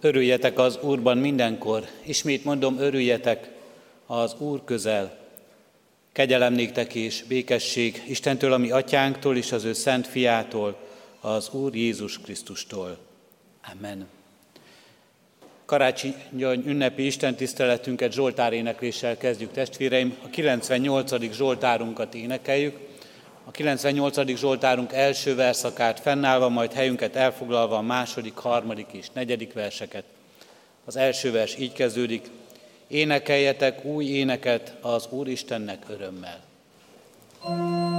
Örüljetek az Úrban mindenkor, ismét mondom, örüljetek az Úr közel. Kegyelem néktek és békesség Istentől, ami atyánktól és az ő szent fiától, az Úr Jézus Krisztustól. Amen. Karácsony ünnepi Isten tiszteletünket Zsoltár énekléssel kezdjük, testvéreim. A 98. Zsoltárunkat énekeljük. A 98. Zsoltárunk első verszakát fennállva, majd helyünket elfoglalva a második, harmadik és negyedik verseket. Az első vers így kezdődik. Énekeljetek új éneket az Úristennek örömmel. thank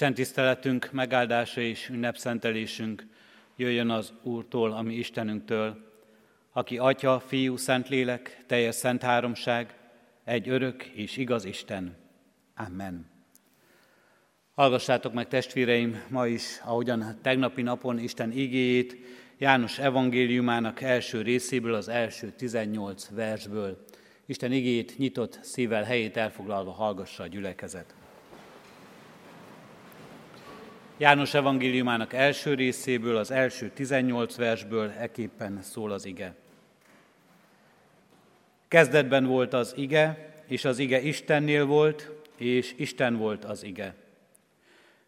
Isten tiszteletünk, megáldása és ünnepszentelésünk jöjjön az Úrtól, ami Istenünktől, aki Atya, Fiú, Szentlélek, teljes szent háromság, egy örök és igaz Isten. Amen. Hallgassátok meg testvéreim ma is, ahogyan tegnapi napon Isten igéjét János evangéliumának első részéből, az első 18 versből. Isten igéjét nyitott szívvel helyét elfoglalva hallgassa a gyülekezet. János evangéliumának első részéből, az első 18 versből eképpen szól az ige. Kezdetben volt az ige, és az ige Istennél volt, és Isten volt az ige.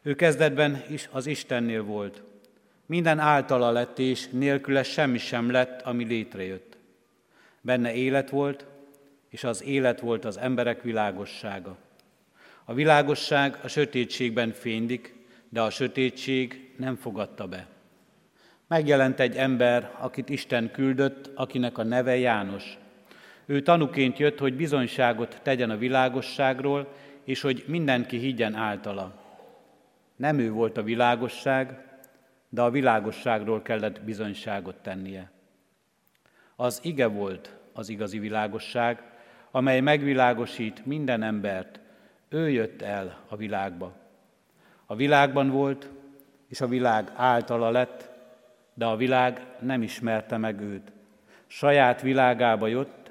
Ő kezdetben is az Istennél volt. Minden általa lett, és nélküle semmi sem lett, ami létrejött. Benne élet volt, és az élet volt az emberek világossága. A világosság a sötétségben fénylik, de a sötétség nem fogadta be. Megjelent egy ember, akit Isten küldött, akinek a neve János. Ő tanuként jött, hogy bizonyságot tegyen a világosságról, és hogy mindenki higgyen általa. Nem ő volt a világosság, de a világosságról kellett bizonyságot tennie. Az ige volt az igazi világosság, amely megvilágosít minden embert. Ő jött el a világba. A világban volt, és a világ általa lett, de a világ nem ismerte meg őt. Saját világába jött,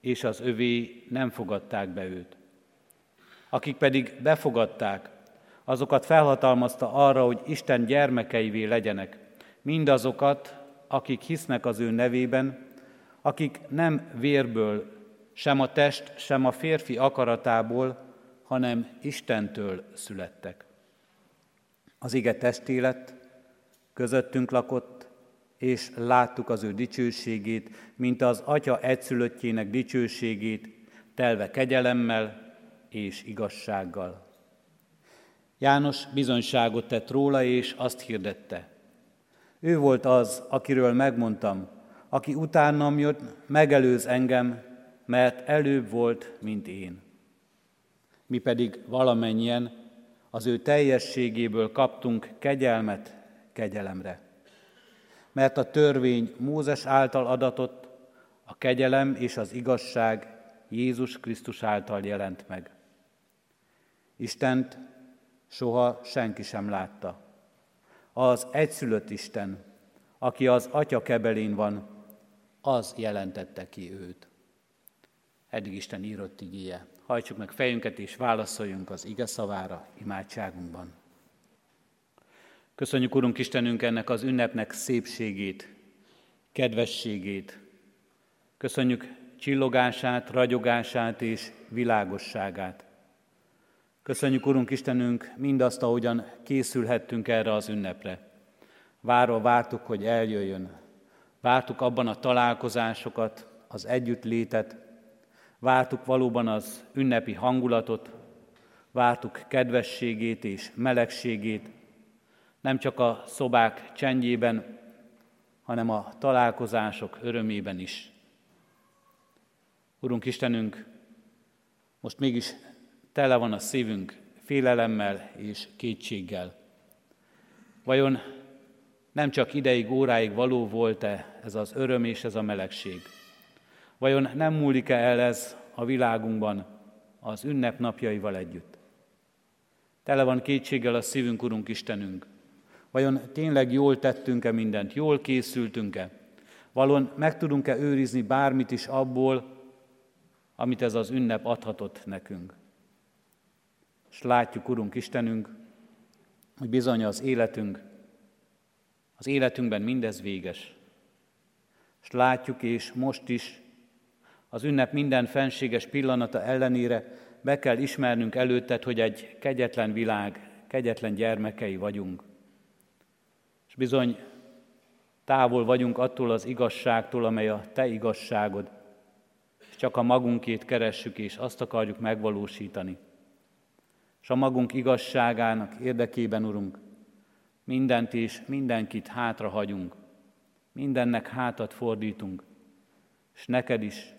és az övé nem fogadták be őt. Akik pedig befogadták, azokat felhatalmazta arra, hogy Isten gyermekeivé legyenek, mindazokat, akik hisznek az ő nevében, akik nem vérből, sem a test, sem a férfi akaratából, hanem Istentől születtek. Az ige testé lett, közöttünk lakott, és láttuk az ő dicsőségét, mint az Atya egyszülöttjének dicsőségét, telve kegyelemmel és igazsággal. János bizonyságot tett róla, és azt hirdette. Ő volt az, akiről megmondtam, aki utánam jött, megelőz engem, mert előbb volt, mint én. Mi pedig valamennyien az ő teljességéből kaptunk kegyelmet kegyelemre. Mert a törvény Mózes által adatott, a kegyelem és az igazság Jézus Krisztus által jelent meg. Istent soha senki sem látta. Az egyszülött Isten, aki az Atya kebelén van, az jelentette ki őt. Eddig Isten írott igéje. Hajtsuk meg fejünket és válaszoljunk az ige szavára imádságunkban. Köszönjük, Urunk Istenünk, ennek az ünnepnek szépségét, kedvességét. Köszönjük csillogását, ragyogását és világosságát. Köszönjük, Urunk Istenünk, mindazt, ahogyan készülhettünk erre az ünnepre. Várva vártuk, hogy eljöjjön. Vártuk abban a találkozásokat, az együttlétet, vártuk valóban az ünnepi hangulatot, vártuk kedvességét és melegségét, nem csak a szobák csendjében, hanem a találkozások örömében is. Urunk Istenünk, most mégis tele van a szívünk félelemmel és kétséggel. Vajon nem csak ideig, óráig való volt-e ez az öröm és ez a melegség? Vajon nem múlik-e el ez a világunkban az ünnepnapjaival együtt? Tele van kétséggel a szívünk, Urunk Istenünk. Vajon tényleg jól tettünk-e mindent, jól készültünk-e? Valon meg tudunk-e őrizni bármit is abból, amit ez az ünnep adhatott nekünk? És látjuk, Urunk Istenünk, hogy bizony az életünk, az életünkben mindez véges. És látjuk, és most is az ünnep minden fenséges pillanata ellenére be kell ismernünk előtted, hogy egy kegyetlen világ, kegyetlen gyermekei vagyunk. És bizony távol vagyunk attól az igazságtól, amely a te igazságod, és csak a magunkét keressük, és azt akarjuk megvalósítani. És a magunk igazságának érdekében, Urunk, mindent és mindenkit hátra hagyunk, mindennek hátat fordítunk, és neked is,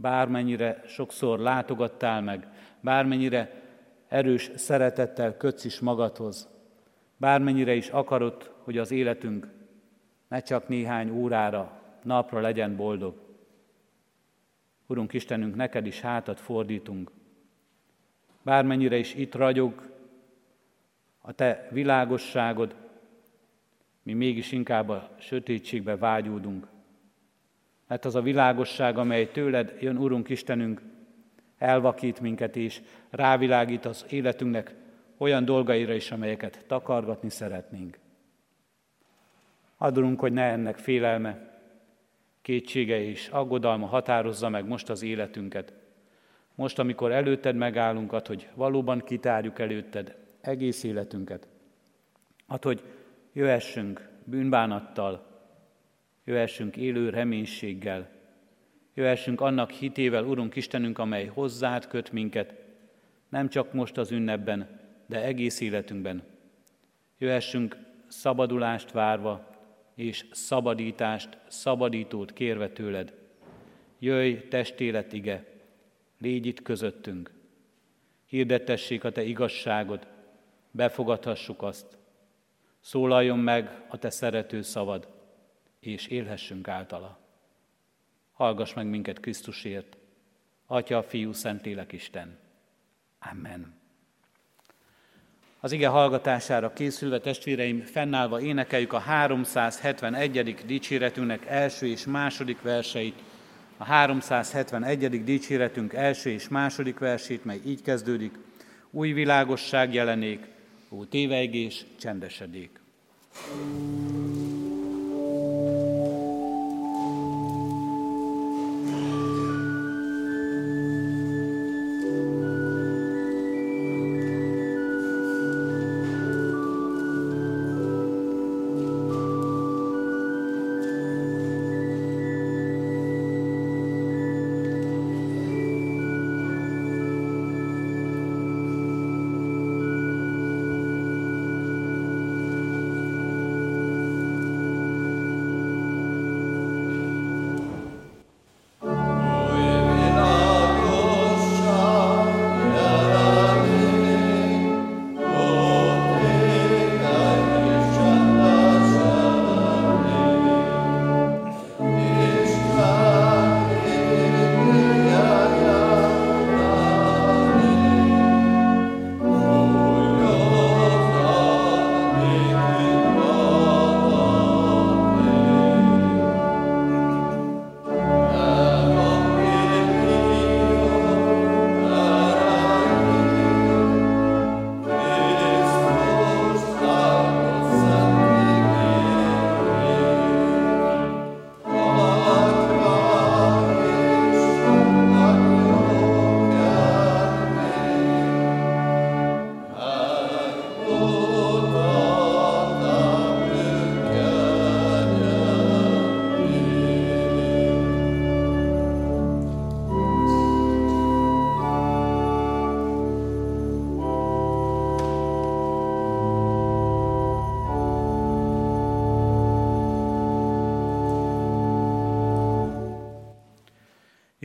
bármennyire sokszor látogattál meg, bármennyire erős szeretettel kötsz is magadhoz, bármennyire is akarod, hogy az életünk ne csak néhány órára, napra legyen boldog. Urunk Istenünk, neked is hátat fordítunk. Bármennyire is itt ragyog a te világosságod, mi mégis inkább a sötétségbe vágyódunk. Mert az a világosság, amely tőled jön, Urunk Istenünk, elvakít minket és rávilágít az életünknek olyan dolgaira is, amelyeket takargatni szeretnénk. Adunk, hogy ne ennek félelme, kétsége és aggodalma határozza meg most az életünket. Most, amikor előtted megállunk, ad, hogy valóban kitárjuk előtted egész életünket. Ad, hogy jöhessünk bűnbánattal, jöhessünk élő reménységgel, jöhessünk annak hitével, Urunk Istenünk, amely hozzád köt minket, nem csak most az ünnepben, de egész életünkben. Jöhessünk szabadulást várva, és szabadítást, szabadítót kérve tőled. Jöjj, testélet ige, légy itt közöttünk. Hirdetessék a te igazságod, befogadhassuk azt. Szólaljon meg a te szerető szavad, és élhessünk általa. Hallgass meg minket Krisztusért, Atya, Fiú, Szentlélek Isten. Amen. Az ige hallgatására készülve testvéreim, fennállva énekeljük a 371. dicséretünknek első és második verseit. A 371. dicséretünk első és második versét, mely így kezdődik. Új világosság jelenék, ó tévegés csendesedék. thank you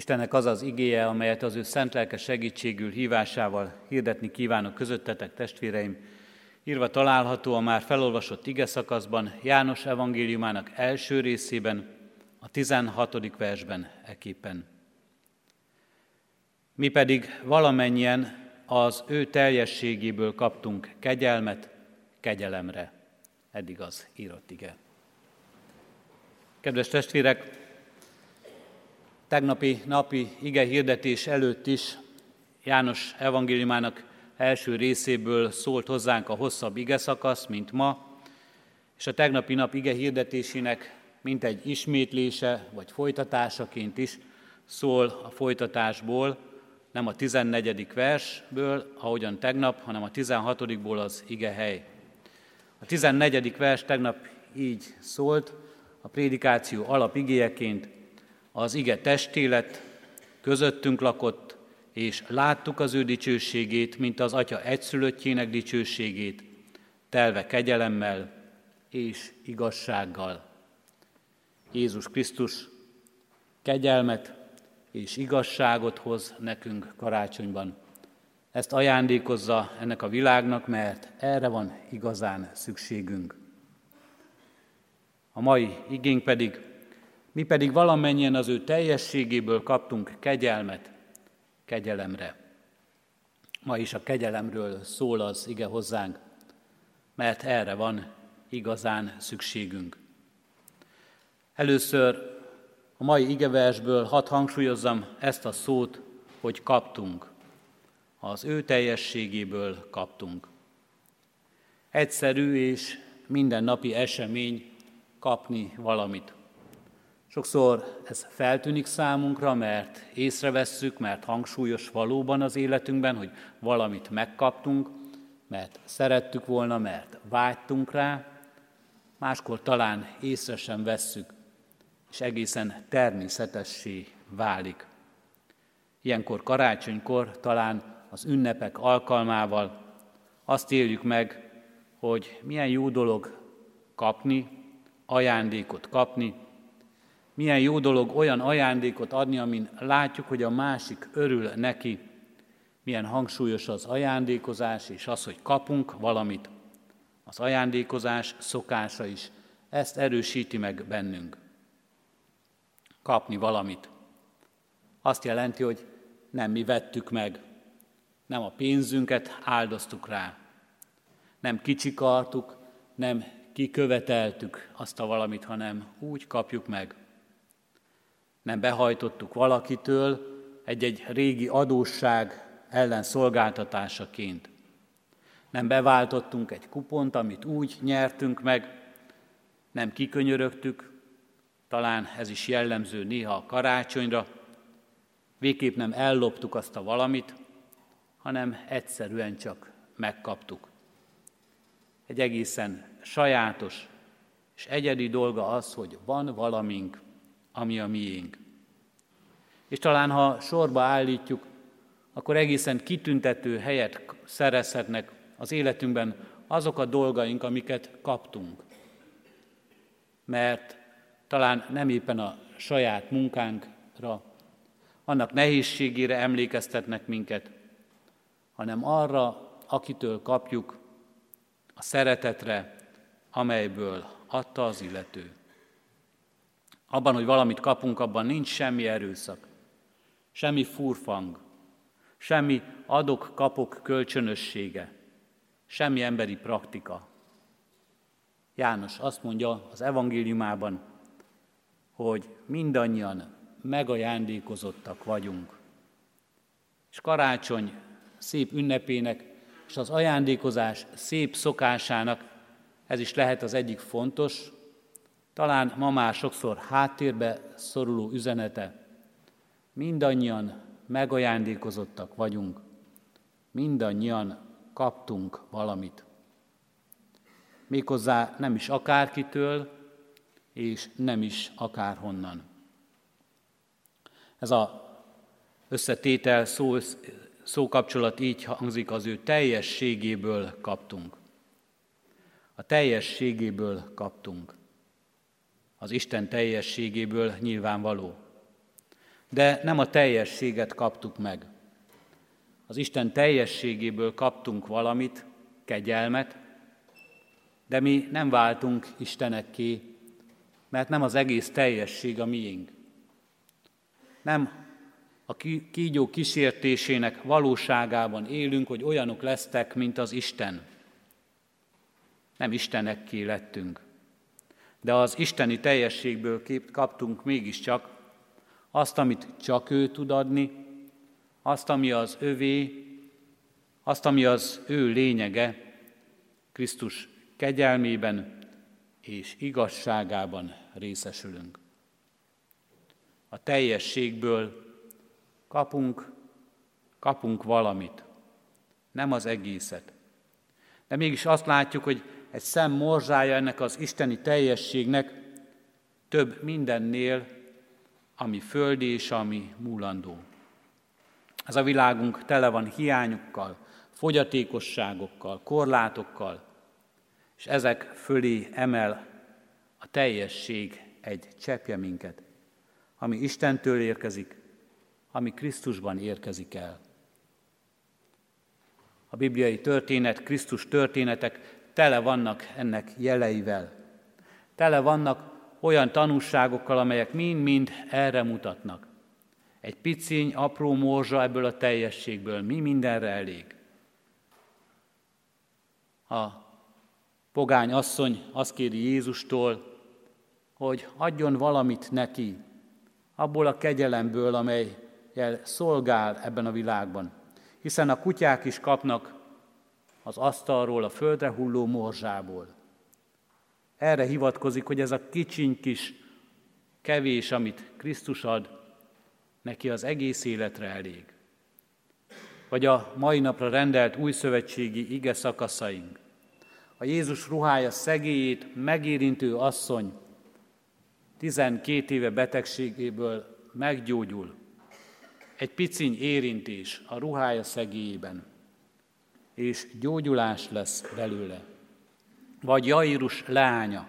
Istennek az az igéje, amelyet az ő szent lelke segítségül hívásával hirdetni kívánok közöttetek, testvéreim, írva található a már felolvasott ige szakaszban, János evangéliumának első részében, a 16. versben eképpen. Mi pedig valamennyien az ő teljességéből kaptunk kegyelmet kegyelemre. Eddig az írott ige. Kedves testvérek, tegnapi napi ige hirdetés előtt is János evangéliumának első részéből szólt hozzánk a hosszabb ige szakasz, mint ma, és a tegnapi nap ige hirdetésének egy ismétlése vagy folytatásaként is szól a folytatásból, nem a 14. versből, ahogyan tegnap, hanem a 16-ból az ige hely. A 14. vers tegnap így szólt, a prédikáció alapigéjeként, az ige testélet, közöttünk lakott, és láttuk az ő dicsőségét, mint az Atya egyszülöttjének dicsőségét, telve kegyelemmel és igazsággal. Jézus Krisztus kegyelmet és igazságot hoz nekünk karácsonyban. Ezt ajándékozza ennek a világnak, mert erre van igazán szükségünk. A mai igénk pedig, mi pedig valamennyien az ő teljességéből kaptunk kegyelmet, kegyelemre. Ma is a kegyelemről szól az ige hozzánk, mert erre van igazán szükségünk. Először a mai igeversből hadd hangsúlyozzam ezt a szót, hogy kaptunk. Az ő teljességéből kaptunk. Egyszerű és mindennapi esemény kapni valamit. Sokszor ez feltűnik számunkra, mert észrevesszük, mert hangsúlyos valóban az életünkben, hogy valamit megkaptunk, mert szerettük volna, mert vágytunk rá, máskor talán észre sem vesszük, és egészen természetessé válik. Ilyenkor karácsonykor talán az ünnepek alkalmával azt éljük meg, hogy milyen jó dolog kapni, ajándékot kapni, milyen jó dolog olyan ajándékot adni, amin látjuk, hogy a másik örül neki, milyen hangsúlyos az ajándékozás, és az, hogy kapunk valamit. Az ajándékozás szokása is ezt erősíti meg bennünk. Kapni valamit. Azt jelenti, hogy nem mi vettük meg, nem a pénzünket áldoztuk rá, nem kicsikartuk, nem kiköveteltük azt a valamit, hanem úgy kapjuk meg. Nem behajtottuk valakitől egy-egy régi adósság ellen szolgáltatásaként. Nem beváltottunk egy kupont, amit úgy nyertünk meg, nem kikönyörögtük, talán ez is jellemző néha a karácsonyra, végképp nem elloptuk azt a valamit, hanem egyszerűen csak megkaptuk. Egy egészen sajátos és egyedi dolga az, hogy van valamink, ami a miénk. És talán ha sorba állítjuk, akkor egészen kitüntető helyet szerezhetnek az életünkben azok a dolgaink, amiket kaptunk. Mert talán nem éppen a saját munkánkra, annak nehézségére emlékeztetnek minket, hanem arra, akitől kapjuk a szeretetre, amelyből adta az illető. Abban, hogy valamit kapunk, abban nincs semmi erőszak, semmi furfang, semmi adok-kapok kölcsönössége, semmi emberi praktika. János azt mondja az evangéliumában, hogy mindannyian megajándékozottak vagyunk. És karácsony szép ünnepének és az ajándékozás szép szokásának ez is lehet az egyik fontos, talán ma már sokszor háttérbe szoruló üzenete. Mindannyian megajándékozottak vagyunk, mindannyian kaptunk valamit. Méghozzá nem is akárkitől, és nem is akárhonnan. Ez a összetétel, szó, szókapcsolat így hangzik, az ő teljességéből kaptunk. A teljességéből kaptunk. Az Isten teljességéből nyilvánvaló. De nem a teljességet kaptuk meg. Az Isten teljességéből kaptunk valamit, kegyelmet, de mi nem váltunk Istenekké, mert nem az egész teljesség a miénk. Nem a kígyó kísértésének valóságában élünk, hogy olyanok lesztek, mint az Isten. Nem Istenekké lettünk. De az isteni teljességből kaptunk mégiscsak azt, amit csak ő tud adni, azt, ami az övé, azt, ami az ő lényege, Krisztus kegyelmében és igazságában részesülünk. A teljességből kapunk, kapunk valamit, nem az egészet. De mégis azt látjuk, hogy egy szem morzsája ennek az isteni teljességnek több mindennél, ami földi és ami múlandó. Ez a világunk tele van hiányokkal, fogyatékosságokkal, korlátokkal, és ezek fölé emel a teljesség egy cseppje minket, ami Istentől érkezik, ami Krisztusban érkezik el. A bibliai történet, Krisztus történetek tele vannak ennek jeleivel. Tele vannak olyan tanúságokkal, amelyek mind-mind erre mutatnak. Egy piciny, apró morzsa ebből a teljességből mi mindenre elég. A pogány asszony azt kéri Jézustól, hogy adjon valamit neki, abból a kegyelemből, amelyel szolgál ebben a világban. Hiszen a kutyák is kapnak az asztalról, a földre hulló morzsából. Erre hivatkozik, hogy ez a kicsiny kis kevés, amit Krisztus ad, neki az egész életre elég. Vagy a mai napra rendelt újszövetségi ige szakaszaink. A Jézus ruhája szegélyét megérintő asszony 12 éve betegségéből meggyógyul. Egy piciny érintés a ruhája szegélyében, és gyógyulás lesz belőle. Vagy Jairus lánya,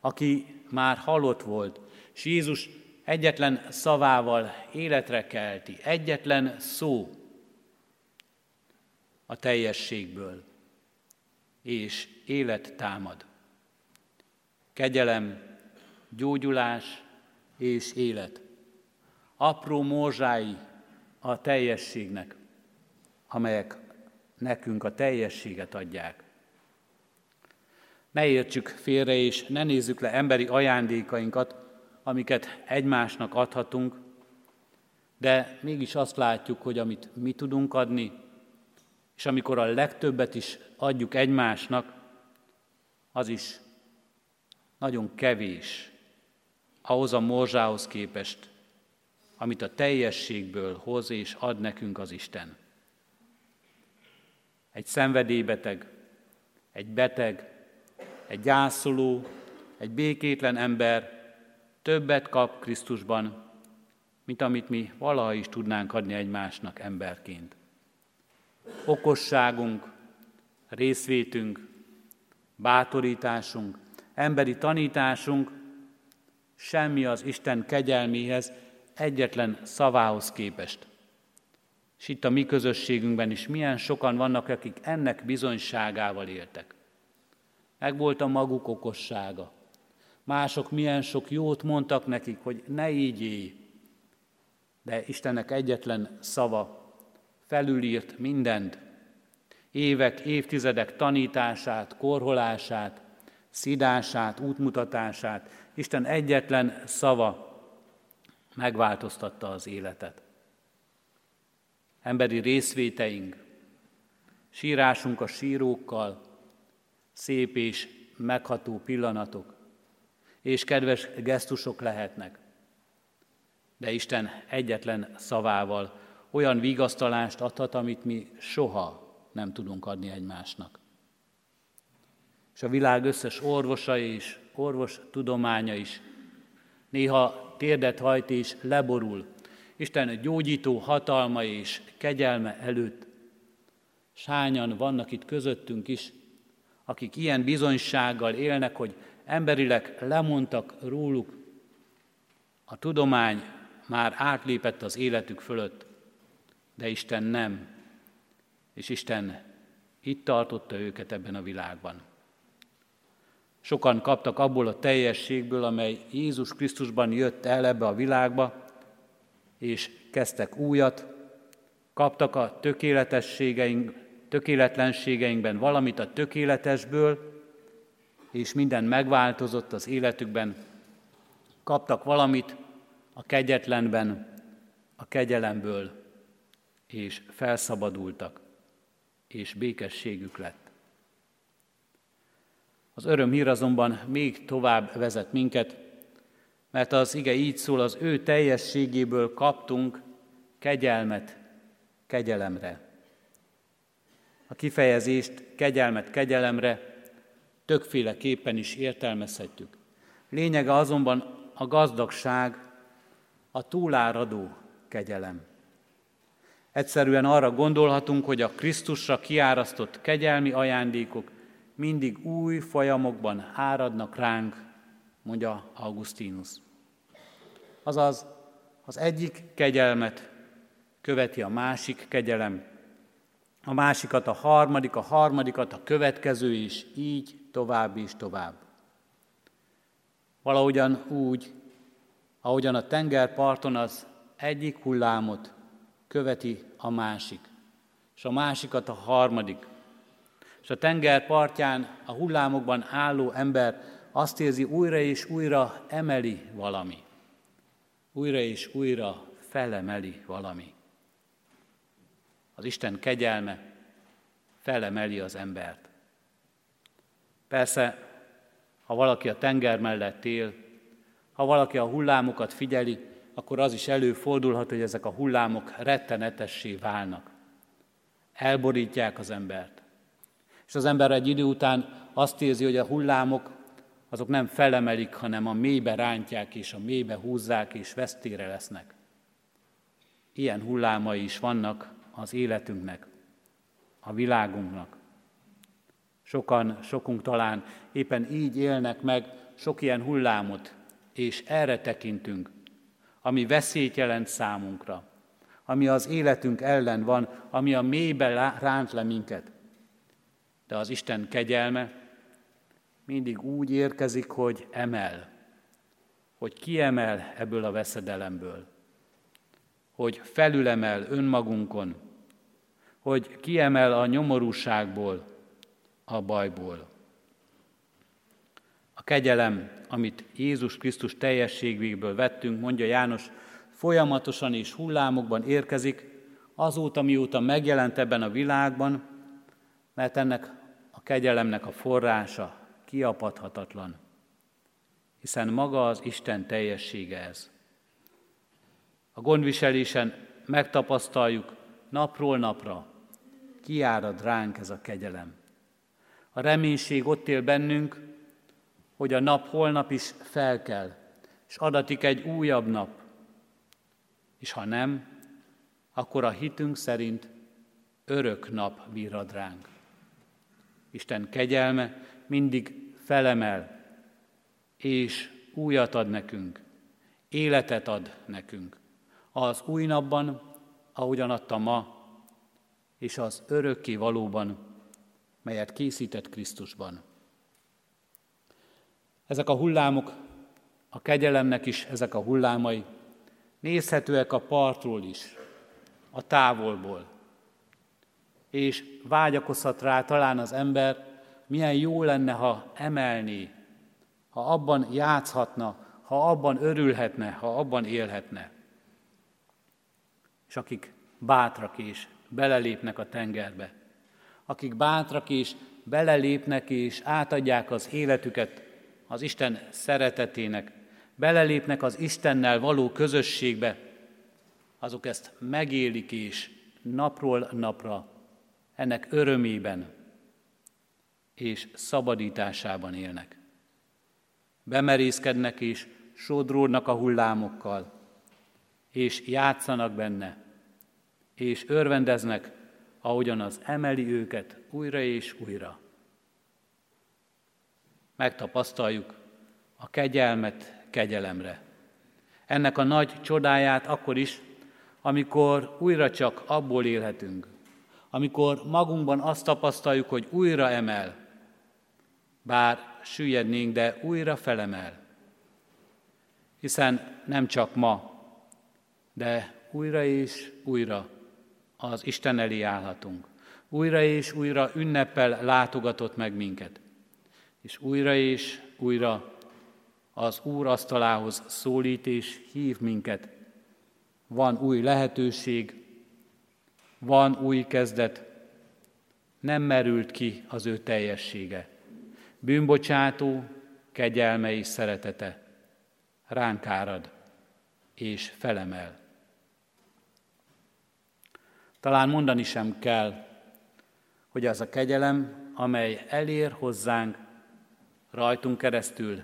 aki már halott volt, és Jézus egyetlen szavával életre kelti, egyetlen szó a teljességből, és élet támad. Kegyelem, gyógyulás és élet. Apró morzsái a teljességnek, amelyek nekünk a teljességet adják. Ne értsük félre, és ne nézzük le emberi ajándékainkat, amiket egymásnak adhatunk, de mégis azt látjuk, hogy amit mi tudunk adni, és amikor a legtöbbet is adjuk egymásnak, az is nagyon kevés ahhoz a morzsához képest, amit a teljességből hoz és ad nekünk az Isten. Egy szenvedélybeteg, egy beteg, egy gyászoló, egy békétlen ember többet kap Krisztusban, mint amit mi valaha is tudnánk adni egymásnak emberként. Okosságunk, részvétünk, bátorításunk, emberi tanításunk semmi az Isten kegyelméhez, egyetlen szavához képest. És itt a mi közösségünkben is milyen sokan vannak, akik ennek bizonyságával éltek. Megvolt a maguk okossága, Mások milyen sok jót mondtak nekik, hogy ne így élj. De Istennek egyetlen szava felülírt mindent. Évek, évtizedek tanítását, korholását, szidását, útmutatását. Isten egyetlen szava megváltoztatta az életet. Emberi részvéteink, sírásunk a sírókkal, szép és megható pillanatok, és kedves gesztusok lehetnek. De Isten egyetlen szavával olyan vigasztalást adhat, amit mi soha nem tudunk adni egymásnak. És a világ összes orvosa és orvos tudománya is néha térdet hajt és leborul. Isten gyógyító hatalma és kegyelme előtt. Sányan vannak itt közöttünk is, akik ilyen bizonysággal élnek, hogy emberileg lemondtak róluk, a tudomány már átlépett az életük fölött, de Isten nem, és Isten itt tartotta őket ebben a világban. Sokan kaptak abból a teljességből, amely Jézus Krisztusban jött el ebbe a világba, és kezdtek újat, kaptak a tökéletességeink, tökéletlenségeinkben valamit a tökéletesből, és minden megváltozott az életükben, kaptak valamit a kegyetlenben, a kegyelemből, és felszabadultak, és békességük lett. Az örömhír azonban még tovább vezet minket, mert az ige így szól, az ő teljességéből kaptunk kegyelmet kegyelemre. A kifejezést kegyelmet kegyelemre többféleképpen is értelmezhetjük. Lényege azonban a gazdagság, a túláradó kegyelem. Egyszerűen arra gondolhatunk, hogy a Krisztusra kiárasztott kegyelmi ajándékok mindig új folyamokban áradnak ránk, mondja Augustinus. Azaz, az egyik kegyelmet követi a másik kegyelem, a másikat a harmadik, a harmadikat a következő is, így tovább és tovább. Valahogyan úgy, ahogyan a tengerparton az egyik hullámot követi a másik, és a másikat a harmadik. És a tenger partján a hullámokban álló ember azt érzi, újra és újra emeli valami. Újra és újra felemeli valami. Az Isten kegyelme felemeli az embert. Persze, ha valaki a tenger mellett él, ha valaki a hullámokat figyeli, akkor az is előfordulhat, hogy ezek a hullámok rettenetessé válnak. Elborítják az embert. És az ember egy idő után azt érzi, hogy a hullámok azok nem felemelik, hanem a mélybe rántják, és a mélybe húzzák, és vesztére lesznek. Ilyen hullámai is vannak az életünknek, a világunknak. Sokan, sokunk talán éppen így élnek meg sok ilyen hullámot, és erre tekintünk, ami veszélyt jelent számunkra, ami az életünk ellen van, ami a mélybe ránt le minket. De az Isten kegyelme mindig úgy érkezik, hogy emel, hogy kiemel ebből a veszedelemből, hogy felülemel önmagunkon, hogy kiemel a nyomorúságból, a bajból. A kegyelem, amit Jézus Krisztus teljességvégből vettünk, mondja János, folyamatosan és hullámokban érkezik, azóta, mióta megjelent ebben a világban, mert ennek a kegyelemnek a forrása kiapadhatatlan, hiszen maga az Isten teljessége ez. A gondviselésen megtapasztaljuk napról napra, kiárad ránk ez a kegyelem. A reménység ott él bennünk, hogy a nap holnap is felkel, és adatik egy újabb nap. És ha nem, akkor a hitünk szerint örök nap bírad ránk. Isten kegyelme mindig felemel, és újat ad nekünk, életet ad nekünk. Az új napban, ahogyan adta ma, és az örökké valóban, melyet készített Krisztusban. Ezek a hullámok, a kegyelemnek is ezek a hullámai, nézhetőek a partról is, a távolból. És vágyakozhat rá talán az ember, milyen jó lenne, ha emelné, ha abban játszhatna, ha abban örülhetne, ha abban élhetne. És akik bátrak és belelépnek a tengerbe, akik bátrak és belelépnek és átadják az életüket az Isten szeretetének, belelépnek az Istennel való közösségbe, azok ezt megélik és napról napra ennek örömében és szabadításában élnek. Bemerészkednek és sodródnak a hullámokkal, és játszanak benne, és örvendeznek, ahogyan az emeli őket újra és újra. Megtapasztaljuk a kegyelmet kegyelemre. Ennek a nagy csodáját akkor is, amikor újra csak abból élhetünk, amikor magunkban azt tapasztaljuk, hogy újra emel, bár süllyednénk, de újra felemel. Hiszen nem csak ma, de újra és újra az Isten elé állhatunk. Újra és újra ünneppel látogatott meg minket. És újra és újra az Úr asztalához szólít és hív minket. Van új lehetőség, van új kezdet, nem merült ki az ő teljessége. Bűnbocsátó, kegyelme és szeretete ránk árad és felemel. Talán mondani sem kell, hogy az a kegyelem, amely elér hozzánk, rajtunk keresztül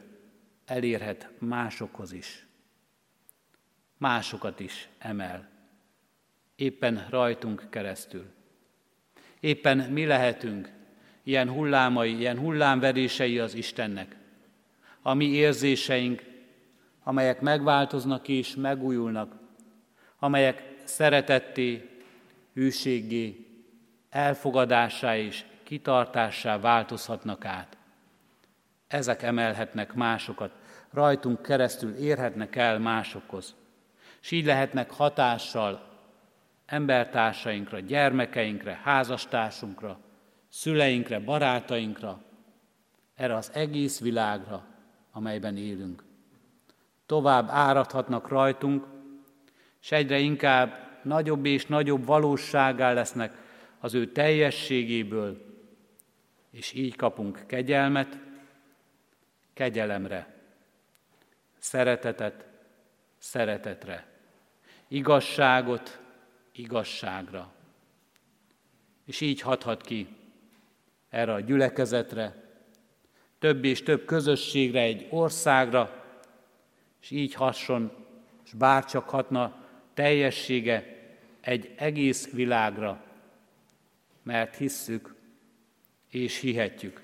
elérhet másokhoz is. Másokat is emel. Éppen rajtunk keresztül. Éppen mi lehetünk ilyen hullámai, ilyen hullámverései az Istennek. A mi érzéseink, amelyek megváltoznak és megújulnak, amelyek szeretetté, hűséggé, elfogadásá és kitartássá változhatnak át. Ezek emelhetnek másokat, rajtunk keresztül érhetnek el másokhoz, és így lehetnek hatással embertársainkra, gyermekeinkre, házastársunkra, szüleinkre, barátainkra, erre az egész világra, amelyben élünk. Tovább áradhatnak rajtunk, és egyre inkább nagyobb és nagyobb valóságá lesznek az ő teljességéből, és így kapunk kegyelmet, kegyelemre, szeretetet, szeretetre, igazságot, igazságra. És így hathat ki erre a gyülekezetre, több és több közösségre, egy országra, és így hasson, és bárcsak hatna teljessége egy egész világra, mert hisszük és hihetjük.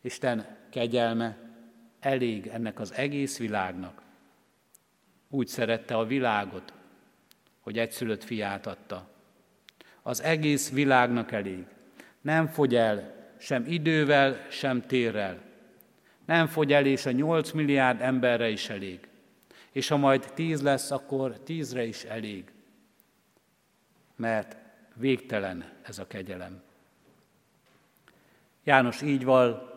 Isten kegyelme elég ennek az egész világnak. Úgy szerette a világot, hogy egyszülött fiát adta. Az egész világnak elég. Nem fogy el sem idővel, sem térrel. Nem fogy el, és a nyolc milliárd emberre is elég. És ha majd tíz lesz, akkor tízre is elég. Mert végtelen ez a kegyelem. János így val,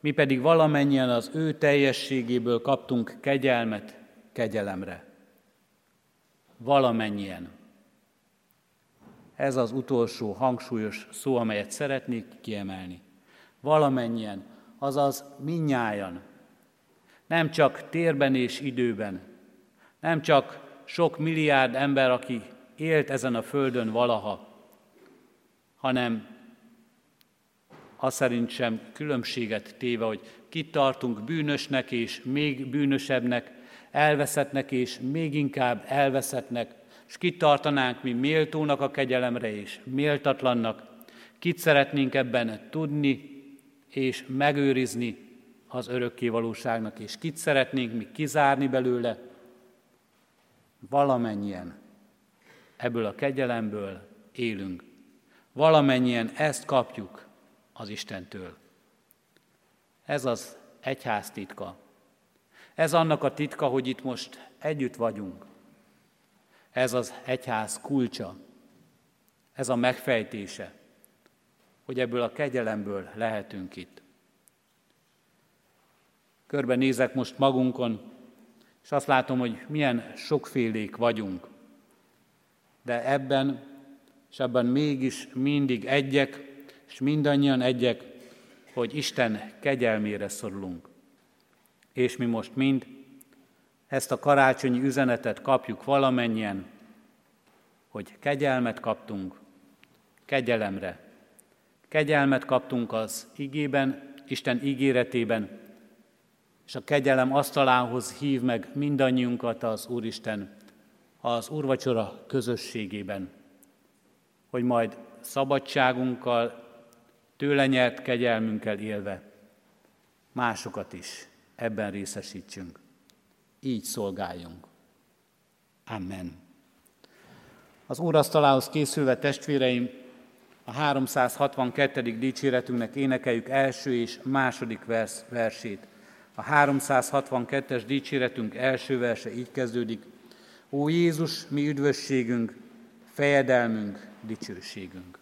mi pedig valamennyien az ő teljességéből kaptunk kegyelmet kegyelemre. Valamennyien. Ez az utolsó hangsúlyos szó, amelyet szeretnék kiemelni. Valamennyien, azaz minnyájan. Nem csak térben és időben, nem csak sok milliárd ember, aki élt ezen a földön valaha, hanem azt szerint sem különbséget téve, hogy kit tartunk bűnösnek és még bűnösebbnek, elveszettnek és még inkább elveszettnek, és kit tartanánk mi méltónak a kegyelemre és méltatlannak, kit szeretnénk ebben tudni és megőrizni az örökké valóságnak, és kit szeretnénk mi kizárni belőle, valamennyien ebből a kegyelemből élünk. Valamennyien ezt kapjuk az Istentől. Ez az egyház titka. Ez annak a titka, hogy itt most együtt vagyunk. Ez az egyház kulcsa. Ez a megfejtése, hogy ebből a kegyelemből lehetünk itt. Körben nézek most magunkon, és azt látom, hogy milyen sokfélék vagyunk. De ebben, és ebben mégis mindig egyek, és mindannyian egyek, hogy Isten kegyelmére szorulunk. És mi most mind ezt a karácsonyi üzenetet kapjuk valamennyien, hogy kegyelmet kaptunk, kegyelemre. Kegyelmet kaptunk az igében, Isten ígéretében, és a kegyelem asztalához hív meg mindannyiunkat az Úristen az úrvacsora közösségében, hogy majd szabadságunkkal, tőle nyert kegyelmünkkel élve másokat is ebben részesítsünk. Így szolgáljunk. Amen. Az úrasztalához készülve testvéreim, a 362. dicséretünknek énekeljük első és második vers, versét. A 362-es dicséretünk első verse így kezdődik. Ó Jézus, mi üdvösségünk, fejedelmünk, dicsőségünk.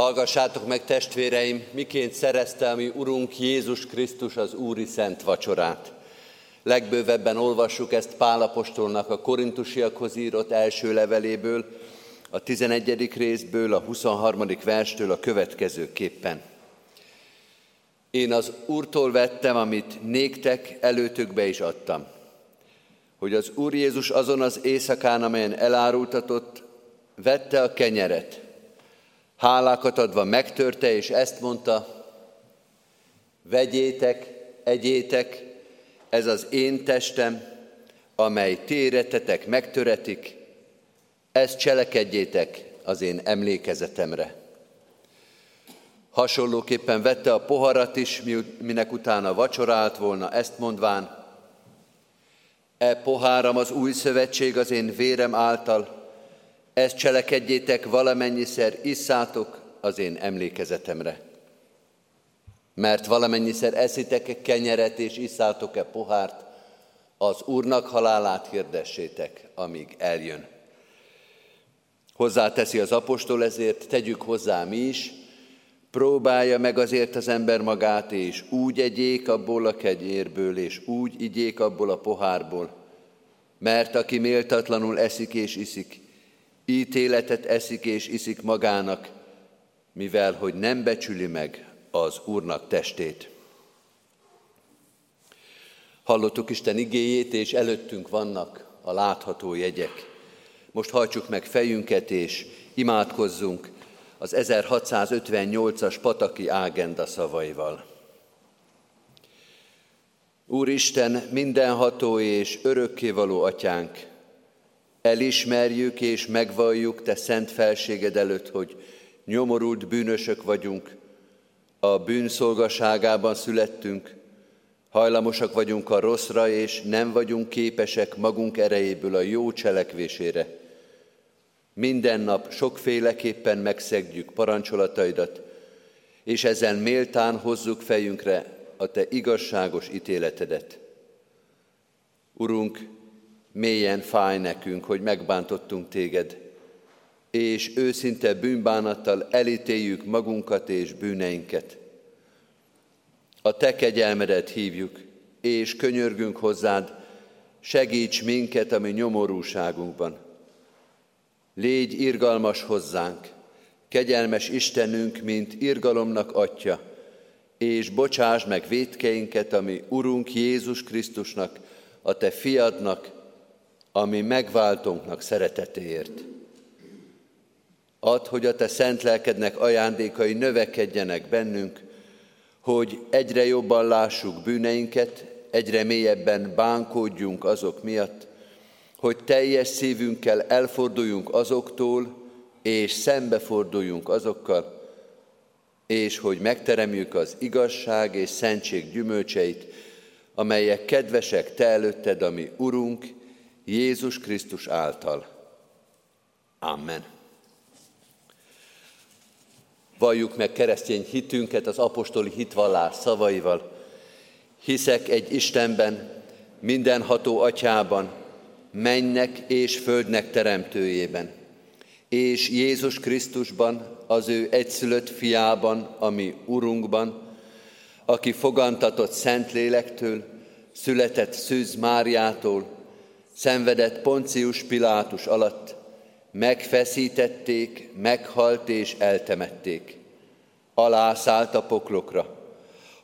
Hallgassátok meg, testvéreim, miként szerezte a mi Urunk Jézus Krisztus az Úri Szent Vacsorát. Legbővebben olvassuk ezt Pálapostolnak a korintusiakhoz írott első leveléből, a 11. részből, a 23. verstől a következőképpen. Én az Úrtól vettem, amit néktek előtökbe is adtam, hogy az Úr Jézus azon az éjszakán, amelyen elárultatott, vette a kenyeret, hálákat adva megtörte, és ezt mondta, vegyétek, egyétek, ez az én testem, amely téretetek megtöretik, ezt cselekedjétek az én emlékezetemre. Hasonlóképpen vette a poharat is, minek utána vacsorált volna, ezt mondván, e poháram az új szövetség az én vérem által, ezt cselekedjétek valamennyiszer, isszátok az én emlékezetemre. Mert valamennyiszer eszitek-e kenyeret és isszátok-e pohárt, az Úrnak halálát hirdessétek, amíg eljön. Hozzáteszi az apostol, ezért tegyük hozzá mi is, próbálja meg azért az ember magát, és úgy egyék abból a kegyérből, és úgy igyék abból a pohárból, mert aki méltatlanul eszik és iszik, ítéletet eszik és iszik magának, mivel hogy nem becsüli meg az Úrnak testét. Hallottuk Isten igéjét, és előttünk vannak a látható jegyek. Most hajtsuk meg fejünket, és imádkozzunk az 1658-as Pataki Ágenda szavaival. Úristen, mindenható és örökkévaló atyánk, Elismerjük és megvalljuk Te szent felséged előtt, hogy nyomorult bűnösök vagyunk, a bűnszolgaságában születtünk, hajlamosak vagyunk a rosszra, és nem vagyunk képesek magunk erejéből a jó cselekvésére. Minden nap sokféleképpen megszegjük parancsolataidat, és ezen méltán hozzuk fejünkre a Te igazságos ítéletedet. Urunk, mélyen fáj nekünk, hogy megbántottunk téged, és őszinte bűnbánattal elítéljük magunkat és bűneinket. A te kegyelmedet hívjuk, és könyörgünk hozzád, segíts minket a mi nyomorúságunkban. Légy irgalmas hozzánk, kegyelmes Istenünk, mint irgalomnak atya, és bocsáss meg védkeinket, ami Urunk Jézus Krisztusnak, a Te fiadnak, ami megváltónknak szeretetéért. Add, hogy a Te szent lelkednek ajándékai növekedjenek bennünk, hogy egyre jobban lássuk bűneinket, egyre mélyebben bánkódjunk azok miatt, hogy teljes szívünkkel elforduljunk azoktól, és szembeforduljunk azokkal, és hogy megteremjük az igazság és szentség gyümölcseit, amelyek kedvesek Te előtted, ami Urunk Jézus Krisztus által. Amen. Valljuk meg keresztény hitünket az apostoli hitvallás szavaival. Hiszek egy Istenben, mindenható atyában, mennek és földnek teremtőjében, és Jézus Krisztusban, az ő egyszülött fiában, ami Urunkban, aki fogantatott Szentlélektől, született Szűz Máriától, szenvedett Poncius Pilátus alatt, megfeszítették, meghalt és eltemették. Alászállt a poklokra.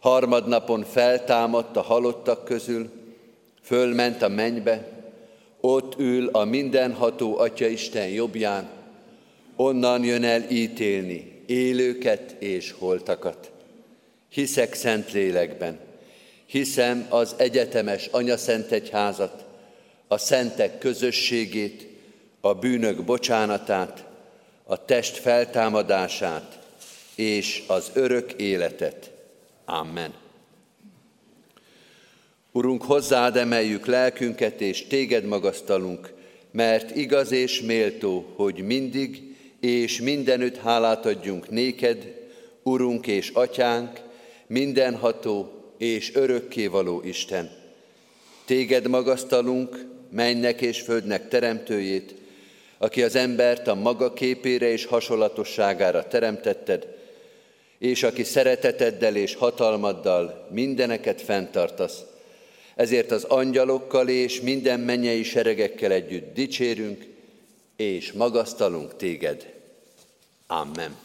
Harmadnapon feltámadt a halottak közül, fölment a mennybe, ott ül a mindenható Atya Isten jobbján, onnan jön el ítélni élőket és holtakat. Hiszek szent lélekben, hiszem az egyetemes Anya Egyházat, a szentek közösségét, a bűnök bocsánatát, a test feltámadását és az örök életet. Amen. Urunk, hozzád emeljük lelkünket, és téged magasztalunk, mert igaz és méltó, hogy mindig és mindenütt hálát adjunk néked, Urunk és Atyánk, mindenható és örökkévaló Isten. Téged magasztalunk, mennek és földnek teremtőjét, aki az embert a maga képére és hasonlatosságára teremtetted, és aki szereteteddel és hatalmaddal mindeneket fenntartasz. Ezért az angyalokkal és minden mennyei seregekkel együtt dicsérünk, és magasztalunk téged. Amen.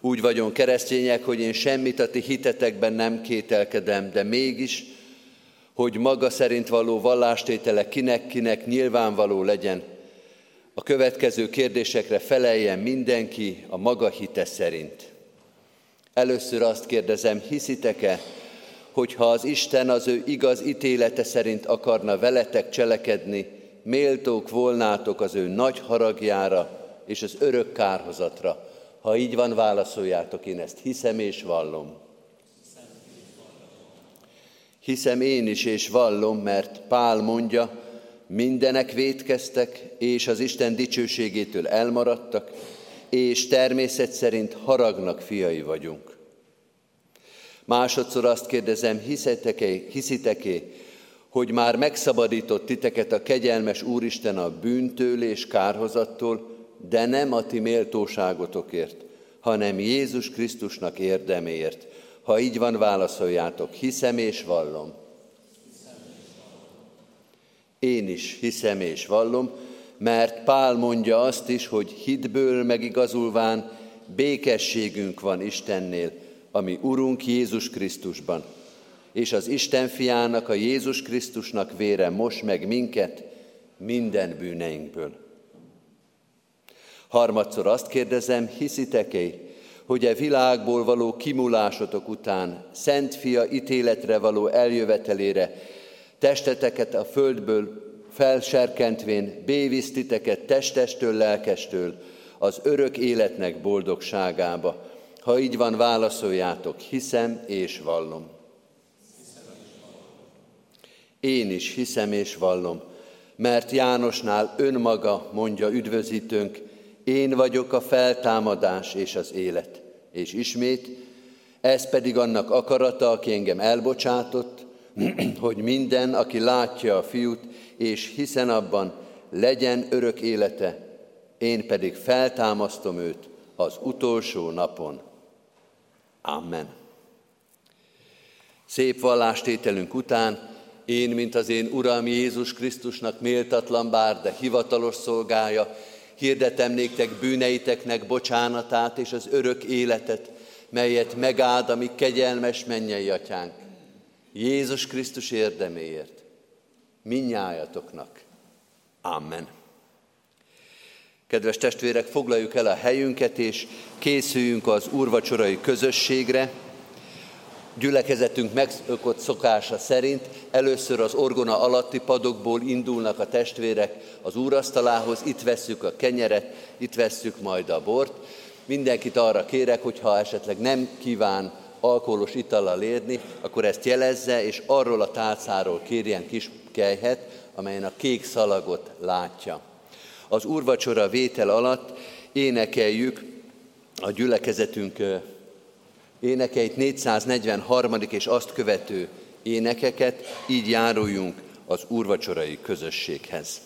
Úgy vagyunk keresztények, hogy én semmit a ti hitetekben nem kételkedem, de mégis, hogy maga szerint való vallástétele kinek-kinek nyilvánvaló legyen, a következő kérdésekre feleljen mindenki a maga hite szerint. Először azt kérdezem, hiszitek-e, hogy ha az Isten az ő igaz ítélete szerint akarna veletek cselekedni, méltók volnátok az ő nagy haragjára és az örök kárhozatra. Ha így van, válaszoljátok, én ezt hiszem és vallom. Hiszem én is és vallom, mert Pál mondja, mindenek vétkeztek, és az Isten dicsőségétől elmaradtak, és természet szerint haragnak fiai vagyunk. Másodszor azt kérdezem, hiszitek-e, hiszitek-e hogy már megszabadított titeket a kegyelmes Úristen a bűntől és kárhozattól, de nem a ti méltóságotokért, hanem Jézus Krisztusnak érdeméért. Ha így van, válaszoljátok, hiszem és vallom. Én is hiszem és vallom, mert Pál mondja azt is, hogy hitből megigazulván békességünk van Istennél, ami Urunk Jézus Krisztusban. És az Isten fiának, a Jézus Krisztusnak vére most meg minket minden bűneinkből. Harmadszor azt kérdezem, hiszitek-e, hogy e világból való kimulásotok után Szent Fia ítéletre való eljövetelére testeteket a földből felserkentvén bévisztiteket testestől, lelkestől az örök életnek boldogságába. Ha így van, válaszoljátok, hiszem és vallom. Én is hiszem és vallom, mert Jánosnál önmaga mondja üdvözítőnk, én vagyok a feltámadás és az élet. És ismét, ez pedig annak akarata, aki engem elbocsátott, hogy minden, aki látja a fiút, és hiszen abban, legyen örök élete, én pedig feltámasztom őt az utolsó napon. Amen. Szép vallástételünk után én, mint az én Uram Jézus Krisztusnak méltatlan bár, de hivatalos szolgája, hirdetem néktek bűneiteknek bocsánatát és az örök életet, melyet megáld a kegyelmes mennyei atyánk. Jézus Krisztus érdeméért. Minnyájatoknak. Amen. Kedves testvérek, foglaljuk el a helyünket, és készüljünk az úrvacsorai közösségre. Gyülekezetünk megszokott szokása szerint először az orgona alatti padokból indulnak a testvérek az úrasztalához, itt vesszük a kenyeret, itt vesszük majd a bort. Mindenkit arra kérek, hogy ha esetleg nem kíván alkoholos itallal érni, akkor ezt jelezze, és arról a tálcáról kérjen kis kejhet, amelyen a kék szalagot látja. Az úrvacsora vétel alatt énekeljük a gyülekezetünk énekeit, 443. és azt követő énekeket, így járuljunk az úrvacsorai közösséghez.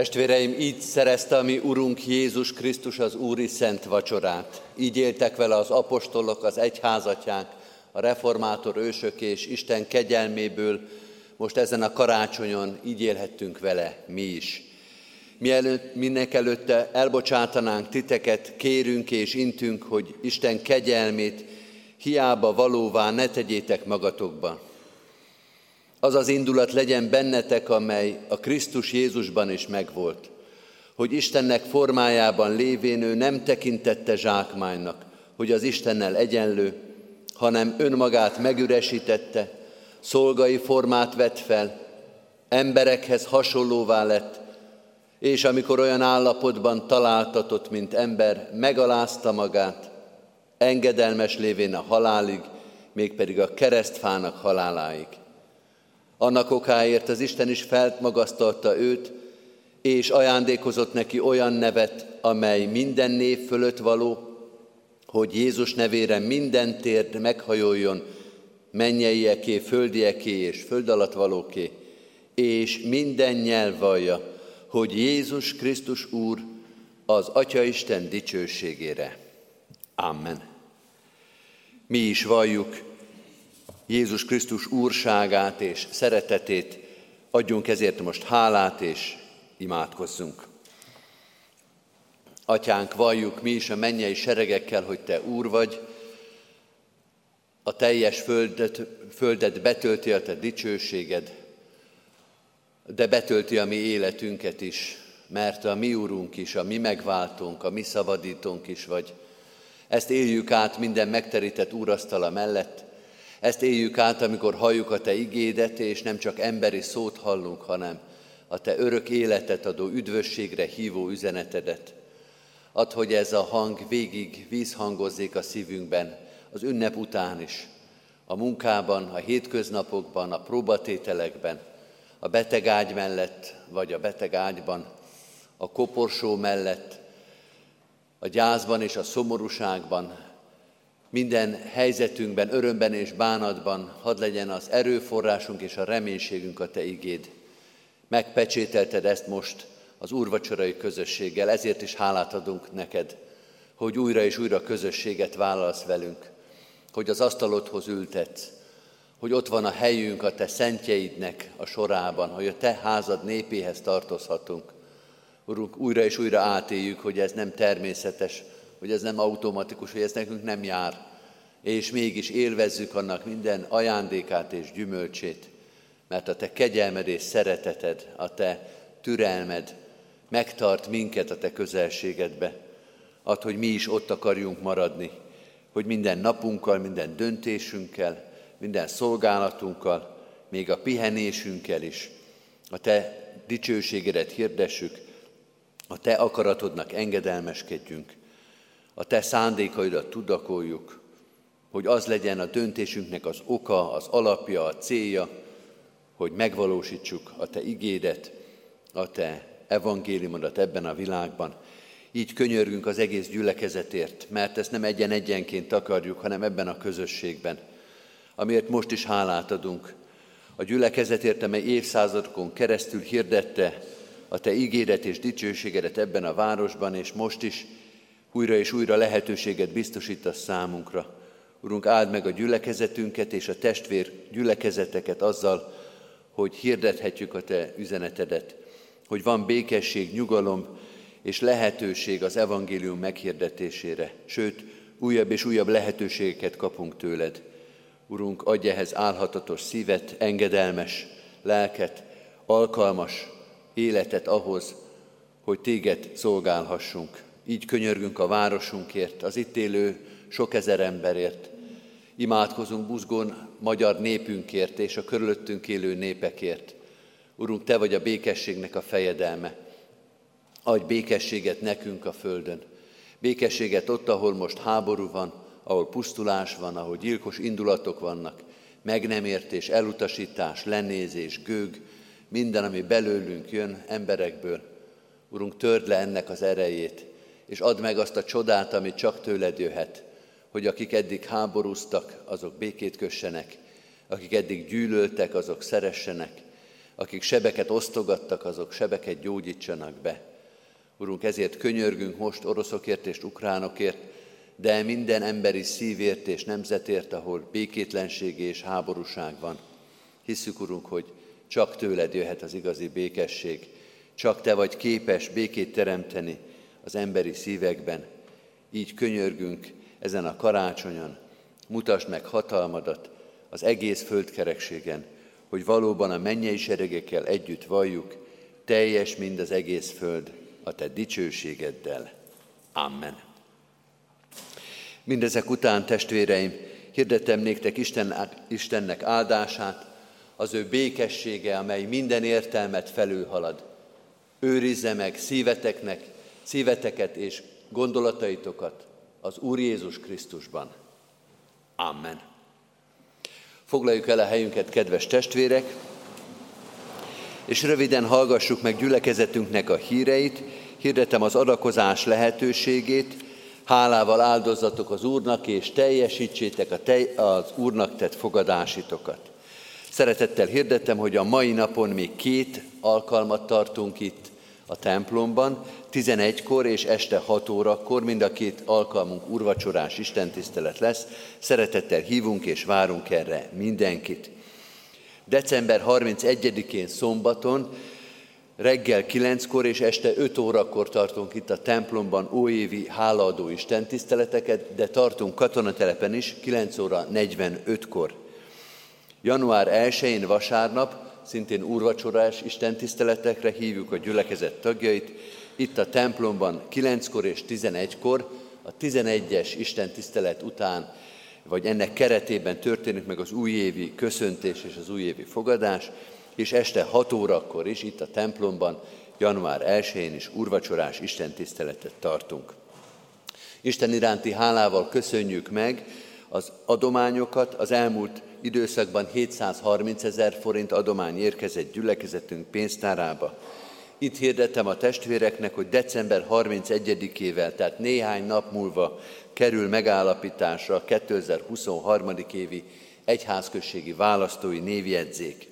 Testvéreim, így szerezte a mi Urunk Jézus Krisztus az Úri Szent Vacsorát. Így éltek vele az apostolok, az egyházatják, a reformátor ősök és Isten kegyelméből. Most ezen a karácsonyon így élhettünk vele mi is. Mielőtt mindenek előtte elbocsátanánk titeket, kérünk és intünk, hogy Isten kegyelmét hiába valóvá ne tegyétek magatokba. Az az indulat legyen bennetek, amely a Krisztus Jézusban is megvolt, hogy Istennek formájában lévén ő nem tekintette zsákmánynak, hogy az Istennel egyenlő, hanem önmagát megüresítette, szolgai formát vett fel, emberekhez hasonlóvá lett, és amikor olyan állapotban találtatott, mint ember, megalázta magát, engedelmes lévén a halálig, mégpedig a keresztfának haláláig. Annak okáért az Isten is felmagasztalta őt, és ajándékozott neki olyan nevet, amely minden név fölött való, hogy Jézus nevére minden térd meghajoljon, mennyeieké, földieké és föld alatt valóké, és minden nyelv vallja, hogy Jézus Krisztus Úr az Atya Isten dicsőségére. Amen. Mi is valljuk Jézus Krisztus úrságát és szeretetét, adjunk ezért most hálát és imádkozzunk. Atyánk, valljuk mi is a mennyei seregekkel, hogy Te Úr vagy, a teljes földet, földet betölti a Te dicsőséged, de betölti a mi életünket is, mert a mi Úrunk is, a mi megváltunk, a mi szabadítónk is vagy. Ezt éljük át minden megterített úrasztala mellett, ezt éljük át, amikor halljuk a Te igédet, és nem csak emberi szót hallunk, hanem a Te örök életet adó üdvösségre hívó üzenetedet. Add, hogy ez a hang végig vízhangozzék a szívünkben, az ünnep után is, a munkában, a hétköznapokban, a próbatételekben, a beteg ágy mellett, vagy a beteg ágyban, a koporsó mellett, a gyászban és a szomorúságban, minden helyzetünkben, örömben és bánatban hadd legyen az erőforrásunk és a reménységünk a Te igéd. Megpecsételted ezt most az úrvacsorai közösséggel, ezért is hálát adunk neked, hogy újra és újra közösséget vállalsz velünk, hogy az asztalodhoz ültetsz, hogy ott van a helyünk a Te szentjeidnek a sorában, hogy a Te házad népéhez tartozhatunk. Urunk, újra és újra átéljük, hogy ez nem természetes, hogy ez nem automatikus, hogy ez nekünk nem jár, és mégis élvezzük annak minden ajándékát és gyümölcsét, mert a te kegyelmed és szereteted, a te türelmed megtart minket a te közelségedbe. Ad, hogy mi is ott akarjunk maradni, hogy minden napunkkal, minden döntésünkkel, minden szolgálatunkkal, még a pihenésünkkel is a te dicsőségedet hirdessük, a te akaratodnak engedelmeskedjünk, a te szándékaidat tudakoljuk, hogy az legyen a döntésünknek az oka, az alapja, a célja, hogy megvalósítsuk a te igédet, a te evangéliumodat ebben a világban. Így könyörgünk az egész gyülekezetért, mert ezt nem egyen-egyenként akarjuk, hanem ebben a közösségben, amiért most is hálát adunk. A gyülekezetért, amely évszázadokon keresztül hirdette a Te ígéret és dicsőségedet ebben a városban, és most is újra és újra lehetőséget biztosítasz számunkra. Urunk, áld meg a gyülekezetünket és a testvér gyülekezeteket azzal, hogy hirdethetjük a Te üzenetedet, hogy van békesség, nyugalom és lehetőség az evangélium meghirdetésére, sőt, újabb és újabb lehetőségeket kapunk tőled. Urunk, adj ehhez álhatatos szívet, engedelmes lelket, alkalmas életet ahhoz, hogy téged szolgálhassunk. Így könyörgünk a városunkért, az itt élő sok ezer emberért. Imádkozunk buzgón magyar népünkért és a körülöttünk élő népekért. Urunk, Te vagy a békességnek a fejedelme. Adj békességet nekünk a földön. Békességet ott, ahol most háború van, ahol pusztulás van, ahol gyilkos indulatok vannak, meg nem értés, elutasítás, lenézés, gőg, minden, ami belőlünk jön emberekből. Urunk, törd le ennek az erejét, és add meg azt a csodát, amit csak tőled jöhet, hogy akik eddig háborúztak, azok békét kössenek, akik eddig gyűlöltek, azok szeressenek, akik sebeket osztogattak, azok sebeket gyógyítsanak be. Urunk, ezért könyörgünk most oroszokért és ukránokért, de minden emberi szívért és nemzetért, ahol békétlenség és háborúság van. Hiszük, Urunk, hogy csak tőled jöhet az igazi békesség, csak te vagy képes békét teremteni az emberi szívekben. Így könyörgünk ezen a karácsonyon, mutasd meg hatalmadat az egész földkerekségen, hogy valóban a mennyei seregekkel együtt valljuk, teljes mind az egész föld a te dicsőségeddel. Amen. Mindezek után, testvéreim, hirdetem néktek Isten, Istennek áldását, az ő békessége, amely minden értelmet felülhalad. Őrizze meg szíveteknek, szíveteket és gondolataitokat az Úr Jézus Krisztusban. Amen. Foglaljuk el a helyünket, kedves testvérek, és röviden hallgassuk meg gyülekezetünknek a híreit, hirdetem az adakozás lehetőségét, hálával áldozatok az Úrnak, és teljesítsétek a tej, az Úrnak tett fogadásitokat. Szeretettel hirdettem, hogy a mai napon még két alkalmat tartunk itt a templomban, 11-kor és este 6 órakor mind a két alkalmunk urvacsorás istentisztelet lesz. Szeretettel hívunk és várunk erre mindenkit. December 31-én szombaton reggel 9-kor és este 5 órakor tartunk itt a templomban óévi hálaadó istentiszteleteket, de tartunk katonatelepen is 9 óra 45-kor. Január 1-én vasárnap szintén úrvacsorás istentiszteletekre hívjuk a gyülekezet tagjait. Itt a templomban 9-kor és 11-kor, a 11-es istentisztelet után, vagy ennek keretében történik meg az újévi köszöntés és az újévi fogadás, és este 6 órakor is itt a templomban, január 1-én is úrvacsorás istentiszteletet tartunk. Isten iránti hálával köszönjük meg az adományokat, az elmúlt időszakban 730 ezer forint adomány érkezett gyülekezetünk pénztárába. Itt hirdetem a testvéreknek, hogy december 31-ével, tehát néhány nap múlva kerül megállapításra a 2023. évi egyházközségi választói névjegyzék.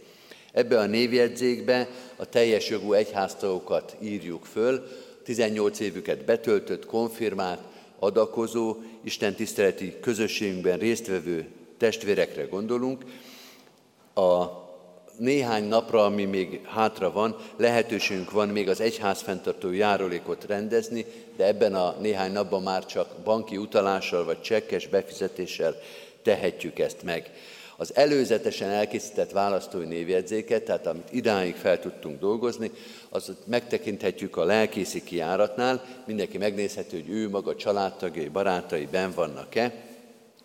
Ebbe a névjegyzékbe a teljes jogú egyháztagokat írjuk föl, 18 évüket betöltött, konfirmált, adakozó, Isten tiszteleti közösségünkben résztvevő testvérekre gondolunk, a néhány napra, ami még hátra van, lehetőségünk van még az egyház fenntartó járulékot rendezni, de ebben a néhány napban már csak banki utalással vagy csekkes befizetéssel tehetjük ezt meg. Az előzetesen elkészített választói névjegyzéket, tehát amit idáig fel tudtunk dolgozni, az megtekinthetjük a lelkészi kiáratnál, mindenki megnézheti, hogy ő maga családtagjai, barátai ben vannak-e,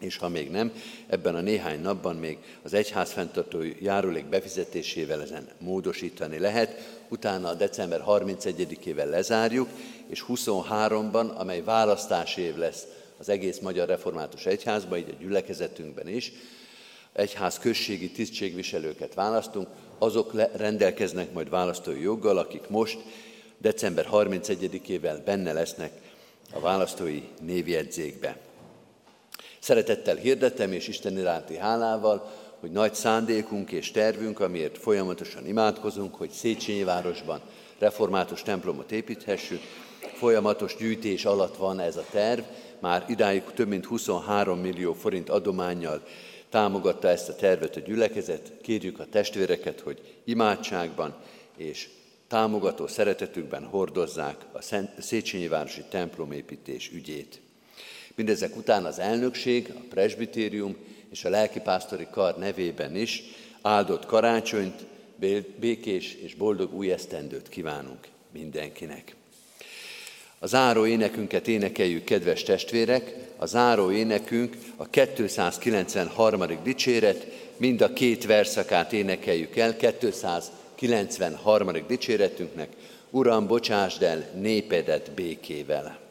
és ha még nem, ebben a néhány napban még az egyház fenntartó járulék befizetésével ezen módosítani lehet, utána a december 31-ével lezárjuk, és 23-ban, amely választási év lesz az egész Magyar Református Egyházban, így a gyülekezetünkben is, egyház községi tisztségviselőket választunk, azok rendelkeznek majd választói joggal, akik most december 31-ével benne lesznek a választói névjegyzékbe. Szeretettel hirdetem és Isten iránti hálával, hogy nagy szándékunk és tervünk, amiért folyamatosan imádkozunk, hogy Széchenyi városban református templomot építhessük. Folyamatos gyűjtés alatt van ez a terv, már idáig több mint 23 millió forint adományjal támogatta ezt a tervet a gyülekezet. Kérjük a testvéreket, hogy imádságban és támogató szeretetükben hordozzák a Széchenyi városi templomépítés ügyét. Mindezek után az elnökség, a presbitérium és a lelkipásztori kar nevében is áldott karácsonyt, békés és boldog új esztendőt kívánunk mindenkinek. A záró énekünket énekeljük, kedves testvérek, a záró énekünk a 293. dicséret, mind a két verszakát énekeljük el, 293. dicséretünknek, Uram, bocsásd el népedet békével.